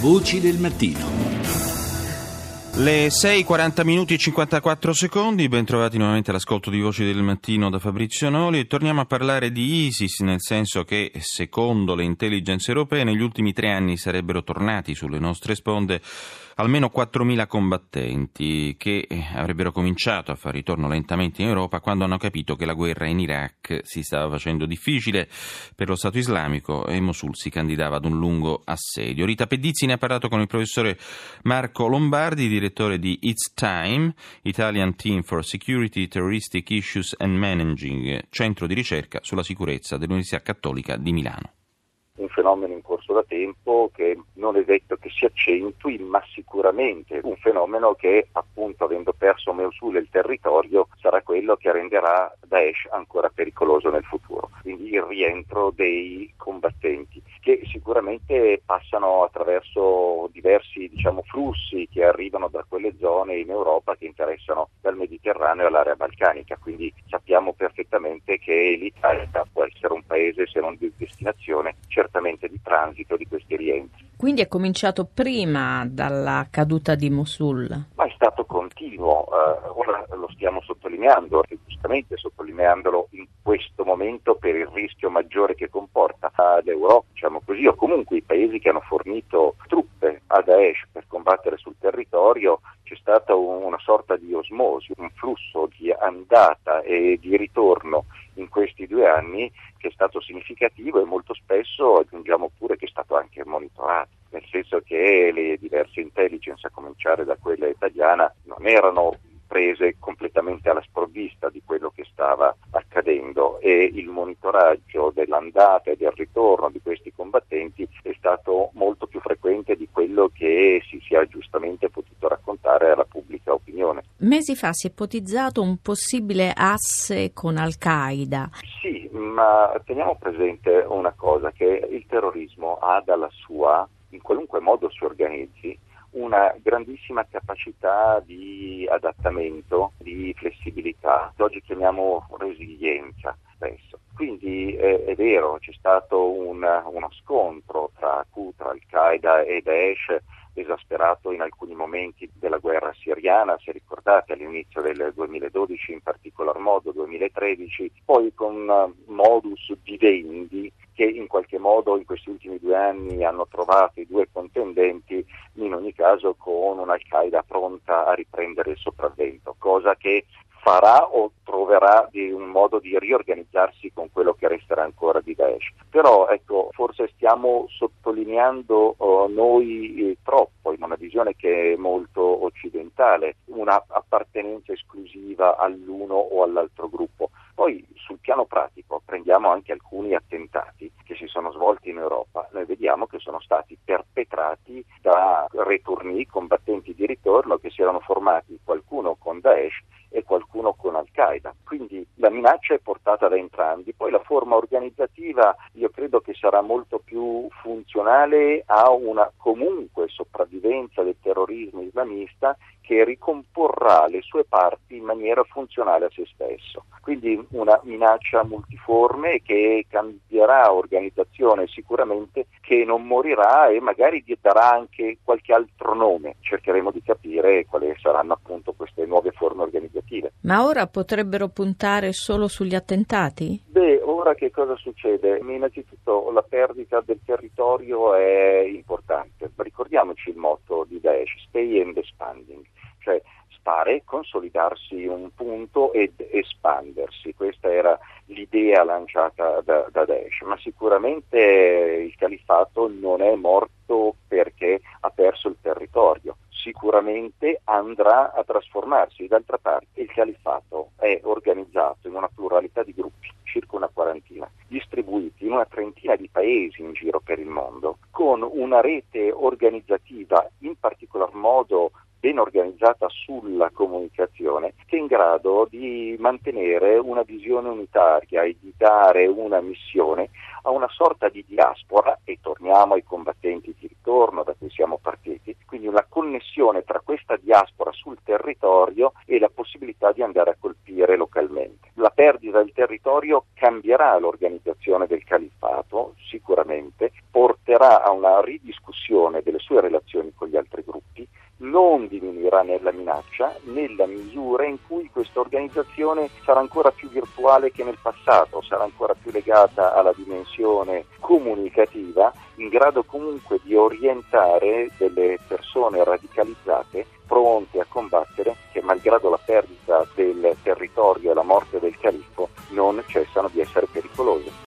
Voci del mattino. Le 6:40 minuti e 54 secondi, ben trovati nuovamente all'ascolto di Voci del Mattino da Fabrizio Noli e torniamo a parlare di ISIS, nel senso che secondo le intelligence europee negli ultimi tre anni sarebbero tornati sulle nostre sponde almeno 4.000 combattenti che eh, avrebbero cominciato a fare ritorno lentamente in Europa quando hanno capito che la guerra in Iraq si stava facendo difficile per lo Stato islamico e Mosul si candidava ad un lungo assedio. Rita Pedizzi ne ha parlato con il professore Marco Lombardi, direttore di It's Time, Italian Team for Security, Terroristic Issues and Managing, centro di ricerca sulla sicurezza dell'Università Cattolica di Milano un fenomeno in corso da tempo che non è detto che si accentui, ma sicuramente un fenomeno che appunto avendo perso Mosul il territorio sarà quello che renderà Daesh ancora pericoloso nel futuro. Quindi il rientro dei combattenti che sicuramente passano attraverso diversi diciamo, flussi che arrivano da quelle zone in Europa che interessano dal Mediterraneo all'area balcanica. Quindi sappiamo perfettamente che l'Italia può essere un paese se non di destinazione certamente di transito di questi rientri. Quindi è cominciato prima dalla caduta di Mosul? Ma è stato continuo, uh, ora lo stiamo sottolineando, e giustamente sottolineandolo in questo momento per il rischio maggiore che comporta l'Europa, diciamo così, o comunque i paesi che hanno fornito truppe a Daesh per combattere sul territorio, c'è stata una sorta di osmosi, un flusso di andata e di ritorno in questi due anni che è stato significativo e molto spesso aggiungiamo pure che è stato anche monitorato, nel senso che le diverse intelligence, a cominciare da quella italiana, non erano prese completamente alla sprovvista di quello che stava accadendo e il monitoraggio dell'andata e del ritorno di questi combattenti è stato molto più frequente di quello che si sia giustamente potuto raccontare alla pubblica opinione. Mesi fa si è ipotizzato un possibile asse con Al-Qaeda. Sì, ma teniamo presente una cosa, che il terrorismo ha dalla sua, in qualunque modo si organizzi, una grandissima capacità di adattamento, di flessibilità, oggi chiamiamo resilienza spesso. Quindi eh, è vero, c'è stato un, uno scontro tra, tra Al-Qaeda e Daesh esasperato in alcuni momenti della guerra siriana, se ricordate all'inizio del 2012, in particolar modo 2013, poi con modus vivendi che in qualche modo in questi ultimi due anni hanno trovato i due contendenti, in ogni caso con un'Al-Qaeda pronta a riprendere il sopravvento, cosa che farà o troverà un modo di riorganizzarsi con quello che resterà ancora di Daesh. Però ecco, forse stiamo sottolineando oh, noi eh, troppo in una visione che è molto occidentale, una appartenenza esclusiva all'uno o all'altro gruppo. Poi sul piano pratico prendiamo anche alcuni attentati sono svolti in Europa, noi vediamo che sono stati perpetrati da ritorni, combattenti di ritorno che si erano formati qualcuno con Daesh e qualcuno con Al-Qaeda. Quindi la minaccia è portata da entrambi. Poi la forma organizzativa io credo che sarà molto più funzionale a una comunque sopravvivenza del terrorismo islamista che ricomporrà le sue parti in maniera funzionale a se stesso. Quindi una minaccia multiforme che cambierà organizzazione sicuramente, che non morirà e magari darà anche qualche altro nome. Cercheremo di capire quali saranno appunto queste nuove forme organizzative. Ma ora potrebbero puntare solo sugli attentati? Beh, ora che cosa succede? Innanzitutto la perdita del territorio è importante. Ricordiamoci il motto di Daesh, stay and expanding cioè stare, consolidarsi un punto ed espandersi. Questa era l'idea lanciata da, da Daesh, ma sicuramente il califfato non è morto perché ha perso il territorio sicuramente andrà a trasformarsi. D'altra parte il califfato è organizzato in una pluralità di gruppi, circa una quarantina, distribuiti in una trentina di paesi in giro per il mondo, con una rete organizzativa in particolar modo ben organizzata sulla comunicazione che è in grado di mantenere una visione unitaria e di dare una missione a una sorta di diaspora e torniamo ai combattenti di ritorno da cui siamo partiti, connessione tra questa diaspora sul territorio e la possibilità di andare a colpire localmente. La perdita del territorio cambierà l'organizzazione del califfato sicuramente, porterà a una ridiscussione delle sue relazioni con gli altri gruppi, non diminuirà nella minaccia nella misura in cui questa organizzazione sarà ancora più virtuale che nel passato, sarà ancora più legata alla dimensione comunicativa, in grado comunque di orientare delle persone radicalizzate